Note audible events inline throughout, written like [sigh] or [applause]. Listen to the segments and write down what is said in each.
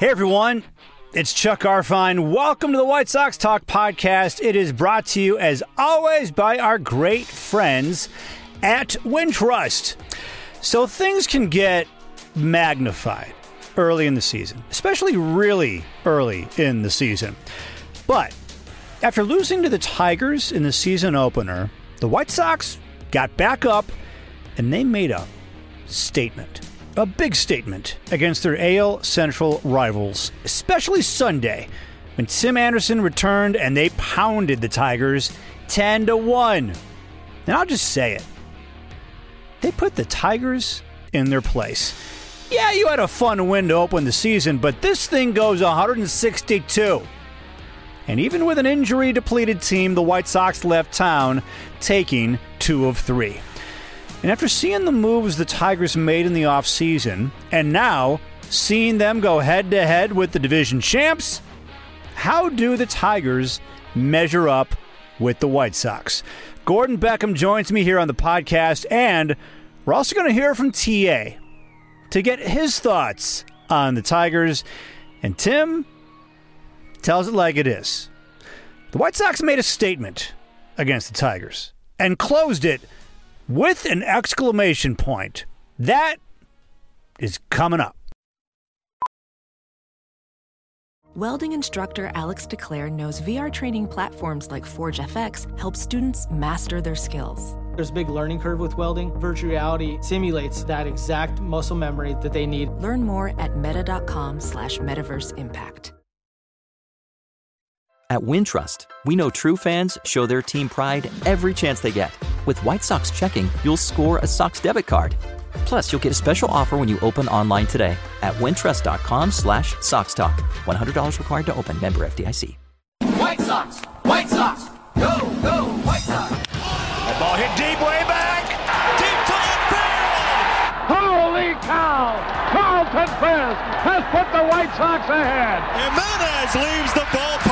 Hey everyone, it's Chuck Garfien. Welcome to the White Sox Talk podcast. It is brought to you as always by our great friends at Wintrust. So things can get magnified early in the season, especially really early in the season. But after losing to the Tigers in the season opener, the White Sox got back up and they made a statement. A big statement against their AL Central rivals, especially Sunday when Tim Anderson returned and they pounded the Tigers 10 to 1. And I'll just say it. They put the Tigers in their place. Yeah, you had a fun win to open the season, but this thing goes 162. And even with an injury depleted team, the White Sox left town taking two of three. And after seeing the moves the Tigers made in the offseason, and now seeing them go head to head with the division champs, how do the Tigers measure up with the White Sox? Gordon Beckham joins me here on the podcast, and we're also going to hear from TA to get his thoughts on the Tigers. And Tim tells it like it is. The White Sox made a statement against the Tigers and closed it with an exclamation point. That is coming up. Welding instructor Alex DeClaire knows VR training platforms like Forge FX help students master their skills. There's a big learning curve with welding. Virtual reality simulates that exact muscle memory that they need. Learn more at meta.com slash metaverse impact. At Wintrust, we know true fans show their team pride every chance they get. With White Sox checking, you'll score a Sox debit card. Plus, you'll get a special offer when you open online today at wintrust.com slash Sox Talk. $100 required to open. Member FDIC. White Sox! White Sox! Go, go, White Sox! That ball hit deep way back! Deep to left field! Holy cow! Carlton Fisk has put the White Sox ahead. Jimenez leaves the ballpark.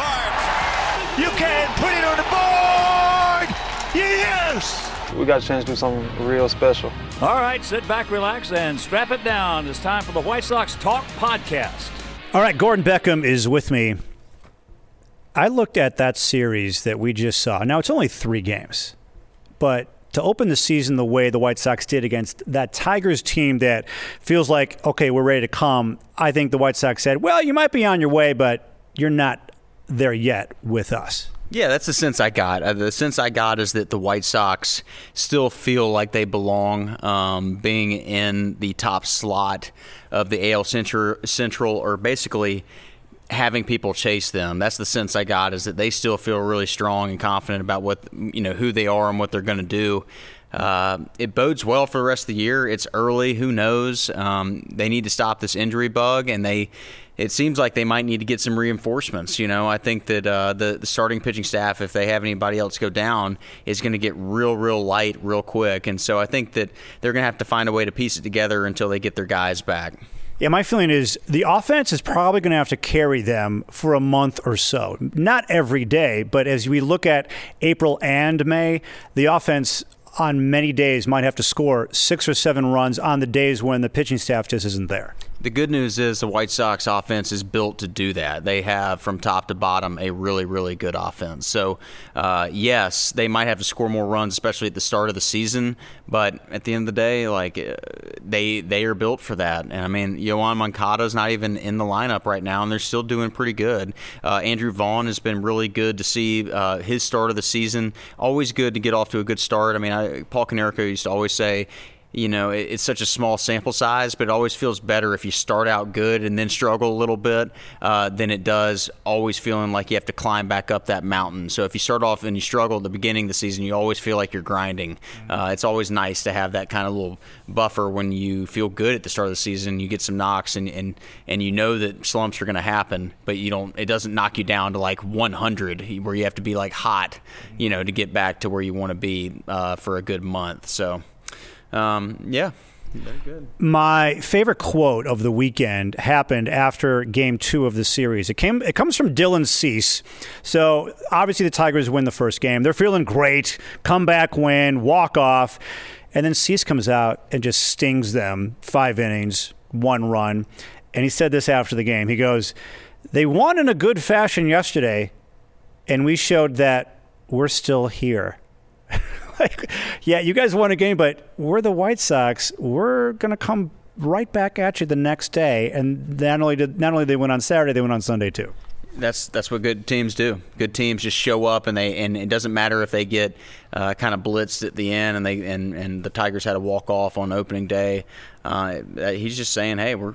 We got a chance to do something real special. All right, sit back, relax, and strap it down. It's time for the White Sox Talk Podcast. All right, Gordon Beckham is with me. I looked at that series that we just saw. Now, it's only three games, but to open the season the way the White Sox did against that Tigers team that feels like, okay, we're ready to come, I think the White Sox said, well, you might be on your way, but you're not there yet with us. Yeah, that's the sense I got. Uh, the sense I got is that the White Sox still feel like they belong, um, being in the top slot of the AL Central, Central, or basically having people chase them. That's the sense I got is that they still feel really strong and confident about what you know who they are and what they're going to do. Uh, it bodes well for the rest of the year. It's early. Who knows? Um, they need to stop this injury bug, and they. It seems like they might need to get some reinforcements. You know, I think that uh, the, the starting pitching staff, if they have anybody else go down, is going to get real, real light, real quick. And so I think that they're going to have to find a way to piece it together until they get their guys back. Yeah, my feeling is the offense is probably going to have to carry them for a month or so. Not every day, but as we look at April and May, the offense on many days might have to score six or seven runs on the days when the pitching staff just isn't there. The good news is the White Sox offense is built to do that. They have, from top to bottom, a really, really good offense. So, uh, yes, they might have to score more runs, especially at the start of the season. But at the end of the day, like uh, they they are built for that. And I mean, Yoan is not even in the lineup right now, and they're still doing pretty good. Uh, Andrew Vaughn has been really good to see uh, his start of the season. Always good to get off to a good start. I mean, I, Paul Konerko used to always say you know, it's such a small sample size, but it always feels better if you start out good and then struggle a little bit uh, than it does always feeling like you have to climb back up that mountain. So if you start off and you struggle at the beginning of the season, you always feel like you're grinding. Uh, it's always nice to have that kind of little buffer when you feel good at the start of the season. You get some knocks and and, and you know that slumps are going to happen, but you don't. It doesn't knock you down to like 100 where you have to be like hot, you know, to get back to where you want to be uh, for a good month. So um, yeah. Very good. My favorite quote of the weekend happened after Game Two of the series. It came. It comes from Dylan Cease. So obviously the Tigers win the first game. They're feeling great. Comeback win. Walk off, and then Cease comes out and just stings them. Five innings, one run, and he said this after the game. He goes, "They won in a good fashion yesterday, and we showed that we're still here." [laughs] [laughs] like, yeah, you guys won a game, but we're the White Sox. We're gonna come right back at you the next day, and not only did not only they went on Saturday, they went on Sunday too. That's that's what good teams do. Good teams just show up and they and it doesn't matter if they get uh, kind of blitzed at the end and they and, and the Tigers had a walk off on opening day. Uh, he's just saying, hey, we're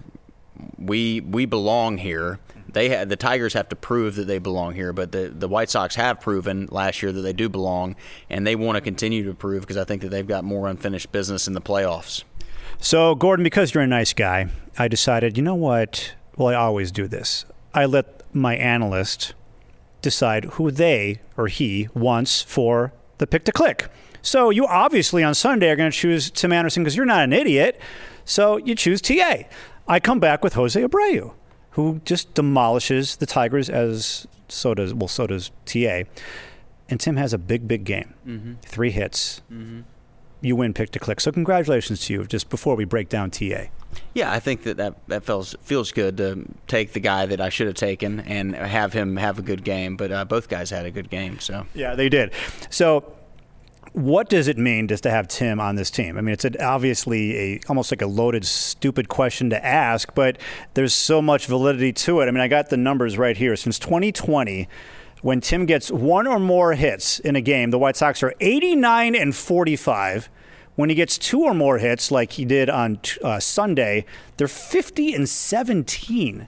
we we belong here. They ha- the Tigers have to prove that they belong here, but the the White Sox have proven last year that they do belong, and they want to continue to prove because I think that they've got more unfinished business in the playoffs. So, Gordon, because you're a nice guy, I decided, you know what? Well, I always do this. I let my analyst decide who they or he wants for the pick to click. So, you obviously on Sunday are going to choose Tim Anderson because you're not an idiot. So, you choose TA. I come back with Jose Abreu, who just demolishes the Tigers as so does, well, so does TA. And Tim has a big, big game. Mm-hmm. Three hits. Mm-hmm you win pick to click. So congratulations to you. Just before we break down TA. Yeah, I think that that, that feels feels good to take the guy that I should have taken and have him have a good game. But uh, both guys had a good game. So yeah, they did. So what does it mean just to have Tim on this team? I mean, it's obviously a almost like a loaded, stupid question to ask, but there's so much validity to it. I mean, I got the numbers right here. Since 2020, when Tim gets one or more hits in a game, the White Sox are 89 and 45. When he gets two or more hits, like he did on uh, Sunday, they're 50 and 17.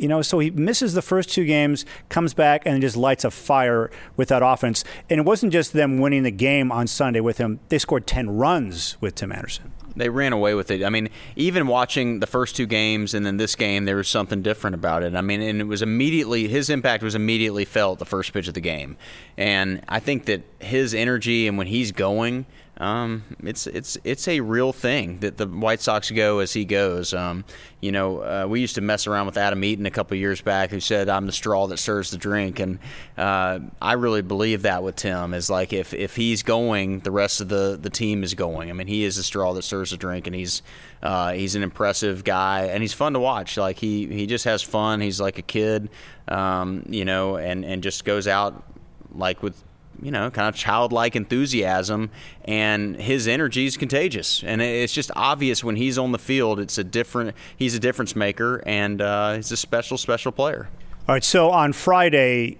You know, so he misses the first two games, comes back, and just lights a fire with that offense. And it wasn't just them winning the game on Sunday with him; they scored 10 runs with Tim Anderson. They ran away with it. I mean, even watching the first two games and then this game, there was something different about it. I mean, and it was immediately his impact was immediately felt the first pitch of the game, and I think that his energy and when he's going um, it's it's it's a real thing that the White Sox go as he goes. Um, you know, uh, we used to mess around with Adam Eaton a couple years back, who said, "I'm the straw that stirs the drink," and uh, I really believe that with Tim. Is like if if he's going, the rest of the the team is going. I mean, he is the straw that stirs the drink, and he's uh, he's an impressive guy, and he's fun to watch. Like he he just has fun. He's like a kid, um, you know, and and just goes out like with you know, kind of childlike enthusiasm, and his energy is contagious. And it's just obvious when he's on the field. It's a different. He's a difference maker, and uh, he's a special, special player. All right. So on Friday,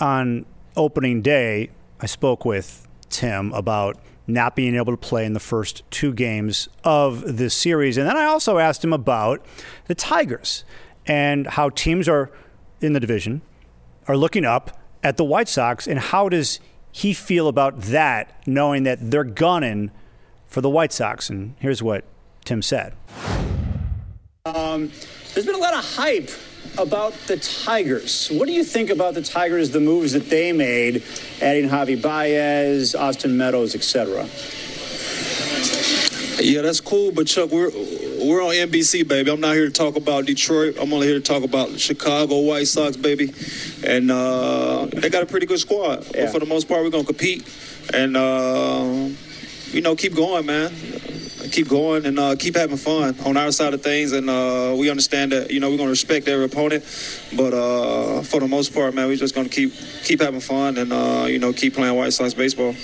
on opening day, I spoke with Tim about not being able to play in the first two games of this series, and then I also asked him about the Tigers and how teams are in the division are looking up at the White Sox, and how does he feel about that, knowing that they're gunning for the White Sox? And here's what Tim said. Um, there's been a lot of hype about the Tigers. What do you think about the Tigers, the moves that they made, adding Javy Baez, Austin Meadows, etc.? Yeah, that's cool, but Chuck, we're we're on NBC, baby. I'm not here to talk about Detroit. I'm only here to talk about Chicago White Sox, baby. And uh, they got a pretty good squad. Yeah. But for the most part, we're gonna compete and uh, you know keep going, man. Keep going and uh, keep having fun on our side of things. And uh, we understand that you know we're gonna respect every opponent, but uh, for the most part, man, we're just gonna keep keep having fun and uh, you know keep playing White Sox baseball.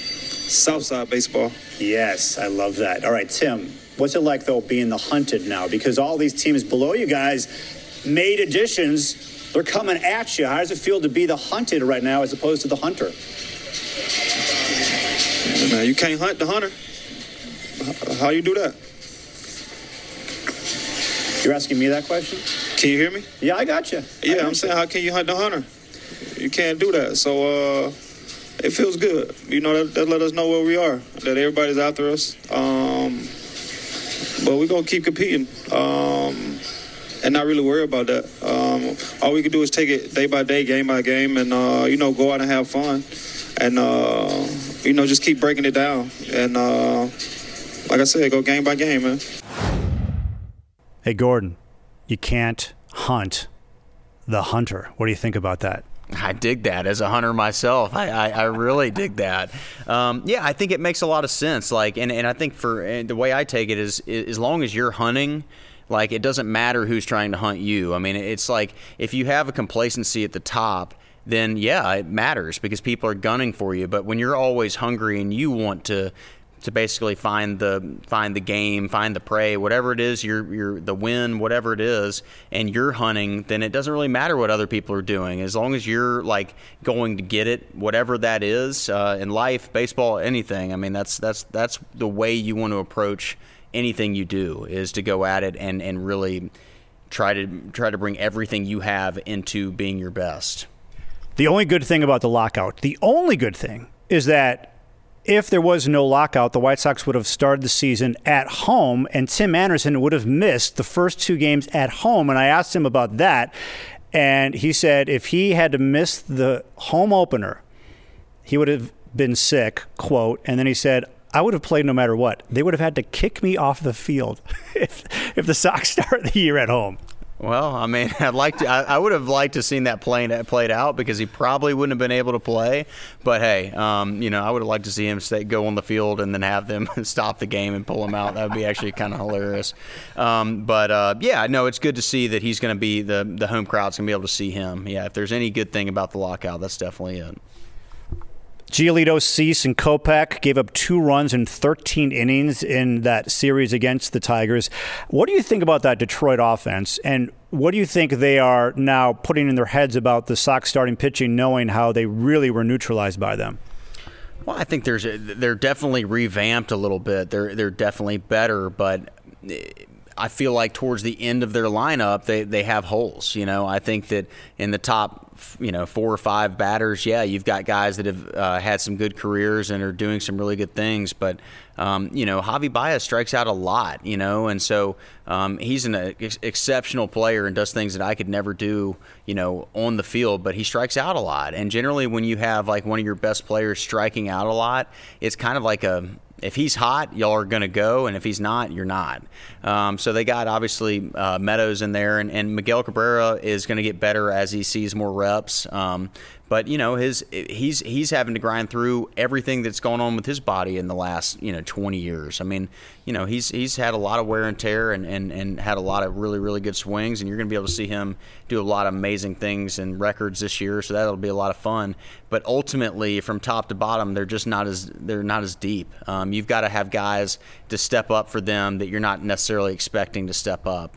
Southside baseball. Yes, I love that. All right, Tim, what's it like, though, being the hunted now? Because all these teams below you guys made additions. They're coming at you. How does it feel to be the hunted right now as opposed to the hunter? Now, you can't hunt the hunter. How you do that? You're asking me that question? Can you hear me? Yeah, I got you. Yeah, I'm saying, how can you hunt the hunter? You can't do that. So, uh, it feels good. You know, that, that, let us know where we are, that everybody's after us. Um, but we're to keep competing um, and not really worry about that. Um, all we can do is take it day by day, game by game, and, uh, you know, go out and have fun. And, uh, you know, just keep breaking it down. And, uh, like I said, go game by game, man. Hey, Gordon, you can't hunt the hunter. What do you think about that? I dig that as a hunter myself. I, I, I really dig that. Um, yeah, I think it makes a lot of sense. Like, and, and I think for and the way I take it is, is, as long as you're hunting, Like it doesn't matter who's trying to hunt you. I mean, it's like if you have a complacency at the top, then yeah, it matters because people are gunning for you. But when you're always hungry and you want to to basically find the find the game, find the prey, whatever it is, you're you're the win, whatever it is, and you're hunting, then it doesn't really matter what other people are doing as long as you're like going to get it, whatever that is uh, in life, baseball, anything. I mean, that's that's that's the way you want to approach anything you do is to go at it and and really try to try to bring everything you have into being your best. The only good thing about the lockout, the only good thing is that if there was no lockout, the White Sox would have started the season at home, and Tim Anderson would have missed the first two games at home. And I asked him about that, and he said if he had to miss the home opener, he would have been sick, quote. And then he said, I would have played no matter what. They would have had to kick me off the field [laughs] if, if the Sox [laughs] start the year at home. Well, I mean, [laughs] I'd like to. I, I, would have liked to seen that playing played out because he probably wouldn't have been able to play. But hey, um, you know, I would have liked to see him stay, go on the field and then have them [laughs] stop the game and pull him out. That would be actually kind of hilarious. Um, but uh, yeah, no, it's good to see that he's going to be the the home crowd's going to be able to see him. Yeah, if there's any good thing about the lockout, that's definitely it. Giolito, Cease, and Kopech gave up two runs in 13 innings in that series against the Tigers. What do you think about that Detroit offense? And what do you think they are now putting in their heads about the Sox starting pitching, knowing how they really were neutralized by them? Well, I think there's a, they're definitely revamped a little bit. They're they're definitely better, but I feel like towards the end of their lineup, they, they have holes. You know, I think that in the top, you know, four or five batters, yeah, you've got guys that have uh, had some good careers and are doing some really good things. But, um, you know, Javy Baez strikes out a lot, you know, and so um, he's an ex- exceptional player and does things that I could never do, you know, on the field, but he strikes out a lot. And generally, when you have like one of your best players striking out a lot, it's kind of like a, if he's hot, y'all are going to go, and if he's not, you're not. Um, so they got obviously uh, Meadows in there, and, and Miguel Cabrera is going to get better as he sees more reps. Um, but you know his he's he's having to grind through everything that's going on with his body in the last you know 20 years. I mean, you know he's he's had a lot of wear and tear and, and, and had a lot of really really good swings, and you're going to be able to see him do a lot of amazing things and records this year. So that'll be a lot of fun. But ultimately, from top to bottom, they're just not as they're not as deep. Um, you've got to have guys to step up for them that you're not necessarily expecting to step up.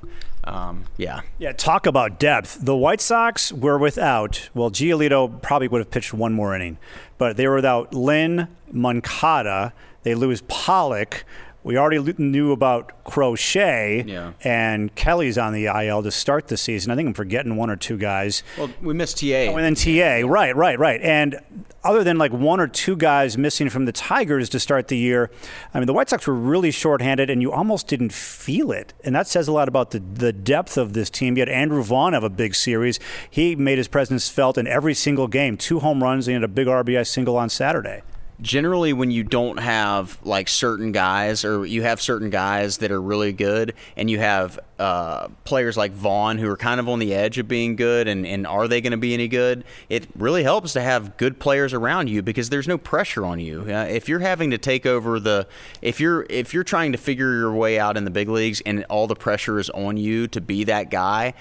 Um, yeah. Yeah, talk about depth. The White Sox were without, well, Giolito probably would have pitched one more inning, but they were without Lynn, Moncada. They lose Pollock. We already knew about Crochet, yeah. and Kelly's on the IL to start the season. I think I'm forgetting one or two guys. Well, we missed TA. Oh, and then TA, right, right, right. And other than like one or two guys missing from the Tigers to start the year, I mean, the White Sox were really shorthanded, and you almost didn't feel it. And that says a lot about the, the depth of this team. You had Andrew Vaughn have a big series. He made his presence felt in every single game. Two home runs and a big RBI single on Saturday generally when you don't have like certain guys or you have certain guys that are really good and you have uh, players like Vaughn who are kind of on the edge of being good and, and are they going to be any good it really helps to have good players around you because there's no pressure on you. Uh, if you're having to take over the if you're if you're trying to figure your way out in the big leagues and all the pressure is on you to be that guy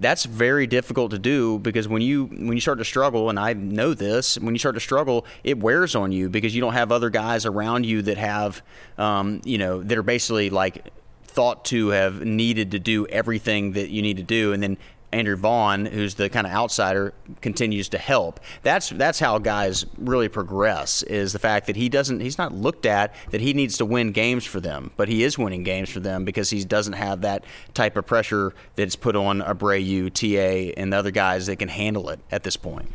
that's very difficult to do because when you when you start to struggle and I know this when you start to struggle it wears on you because you don't have other guys around you that have um, you know that are basically like thought to have needed to do everything that you need to do. And then Andrew Vaughn, who's the kind of outsider, continues to help. That's that's how guys really progress. Is the fact that he doesn't he's not looked at that he needs to win games for them, but he is winning games for them because he doesn't have that type of pressure that's put on Abreu, TA, and the other guys that can handle it at this point.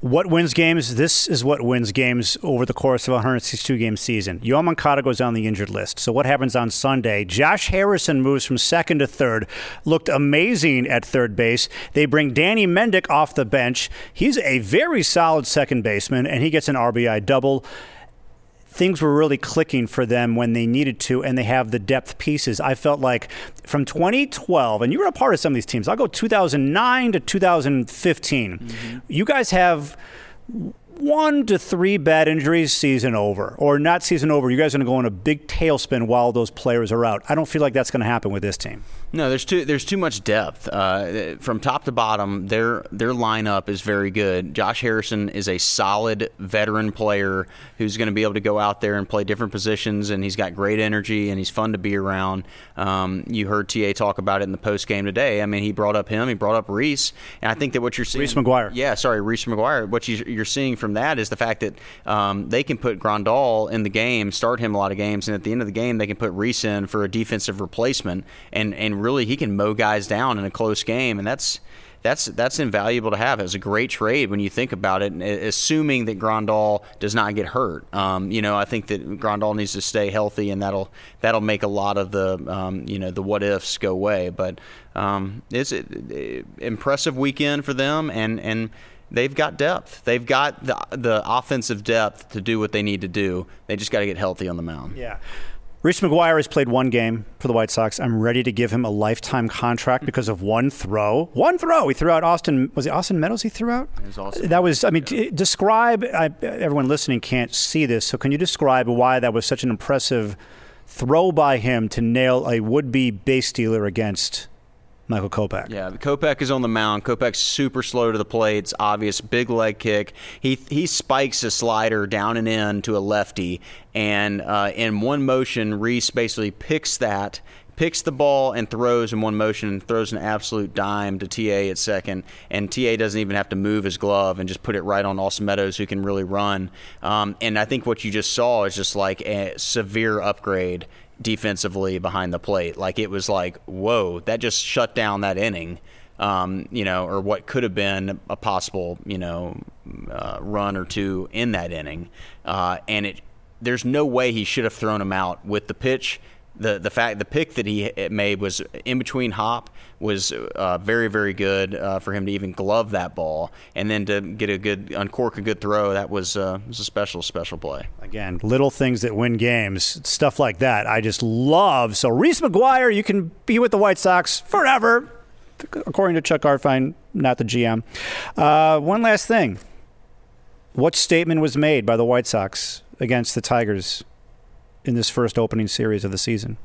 What wins games? This is what wins games over the course of a 162 game season. Yoan Moncada goes on the injured list. So what happens on Sunday? Josh Harrison moves from second to third. Looked amazing at third base. They bring Danny Mendick off the bench. He's a very solid second baseman, and he gets an RBI double things were really clicking for them when they needed to, and they have the depth pieces. I felt like from 2012, and you were a part of some of these teams. I'll go 2009 to 2015. Mm-hmm. You guys have one to three bad injuries, season over. Or not season over. You guys are going to go in a big tailspin while those players are out. I don't feel like that's going to happen with this team. No, there's too there's too much depth uh, from top to bottom. Their their lineup is very good. Josh Harrison is a solid veteran player who's going to be able to go out there and play different positions, and he's got great energy and he's fun to be around. Um, you heard TA talk about it in the post game today. I mean, he brought up him, he brought up Reese, and I think that what you're seeing Reese McGuire. Yeah, sorry, Reese McGuire. What you're seeing from that is the fact that um, they can put Grandal in the game, start him a lot of games, and at the end of the game they can put Reese in for a defensive replacement and and really he can mow guys down in a close game, and that's that's that's invaluable to have. It was a great trade when you think about it, and assuming that Grandal does not get hurt. Um, you know, I think that Grandal needs to stay healthy, and that'll that'll make a lot of the um, you know the what ifs go away. But um, it's an impressive weekend for them, and and they've got depth. They've got the the offensive depth to do what they need to do. They just got to get healthy on the mound. Yeah. Reese McGuire has played one game for the White Sox. I'm ready to give him a lifetime contract because of one throw. One throw. He threw out Austin. Was it Austin Meadows? He threw out. It Was awesome. That was. I mean, yeah. describe. I, everyone listening can't see this, so can you describe why that was such an impressive throw by him to nail a would-be base stealer against Michael Kopech. Yeah, Kopech is on the mound. Kopech's super slow to the plate. It's obvious. Big leg kick. He he spikes a slider down and in to a lefty, and uh, in one motion, Reese basically picks that. Picks the ball and throws in one motion and throws an absolute dime to TA at second. And TA doesn't even have to move his glove and just put it right on Austin Meadows, who can really run. Um, and I think what you just saw is just like a severe upgrade defensively behind the plate. Like it was like, whoa, that just shut down that inning. Um, you know, or what could have been a possible, you know, uh, run or two in that inning, uh, and it. There's no way he should have thrown him out with the pitch the the fact the pick that he made was in between hop was uh, very very good uh, for him to even glove that ball and then to get a good uncork a good throw that was uh, was a special special play. Again, little things that win games, stuff like that. I just love. So Reese McGuire, you can be with the White Sox forever, according to Chuck Garfien, not the GM. Uh, one last thing. What statement was made by the White Sox against the Tigers in this first opening series of the season?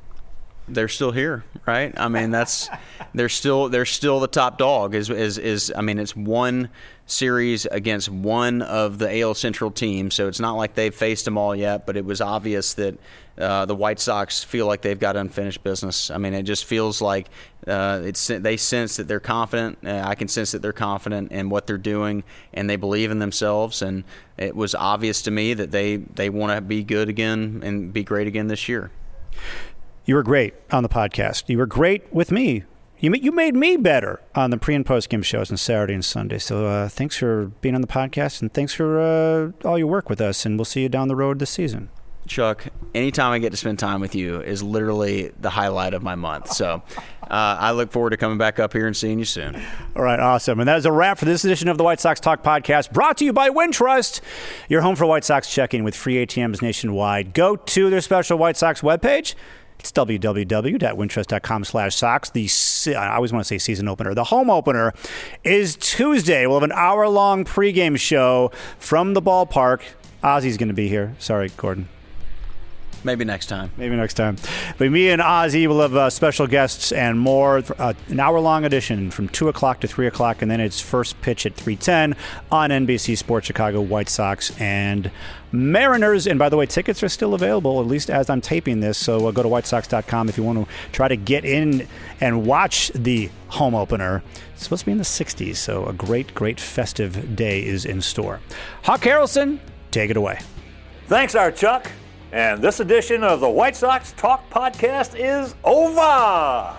They're still here, right? I mean, that's they're still they're still the top dog. Is is is I mean, it's one series against one of the AL Central teams, so it's not like they've faced them all yet. But it was obvious that uh, the White Sox feel like they've got unfinished business. I mean, it just feels like uh, it's they sense that they're confident. Uh, I can sense that they're confident in what they're doing, and they believe in themselves. And it was obvious to me that they they want to be good again and be great again this year. You were great on the podcast. You were great with me you you made me better on the pre and post game shows on Saturday and Sunday. So uh, thanks for being on the podcast and thanks for uh, all your work with us. And we'll see you down the road this season. Chuck, anytime I get to spend time with you is literally the highlight of my month. So uh, I look forward to coming back up here and seeing you soon. All right, awesome. And that is a wrap for this edition of the White Sox Talk podcast brought to you by Wintrust, your home for White Sox checking with free ATMs nationwide. Go to their special White Sox webpage it's www.wintrust.com slash Sox. The, I always want to say season opener. The home opener is Tuesday. We'll have an hour long pregame show from the ballpark. Ozzy's going to be here. Sorry, Gordon. Maybe next time. Maybe next time. But me and Ozzy will have uh, special guests and more. Uh, an hour long edition from 2 o'clock to 3 o'clock, and then it's first pitch at 310 on NBC Sports Chicago White Sox and Mariners. And by the way, tickets are still available, at least as I'm taping this. So uh, go to whitesox.com if you want to try to get in and watch the home opener. It's supposed to be in the 60s, so a great, great festive day is in store. Hawk Harrelson, take it away. Thanks, our Chuck. And this edition of the White Sox Talk Podcast is over.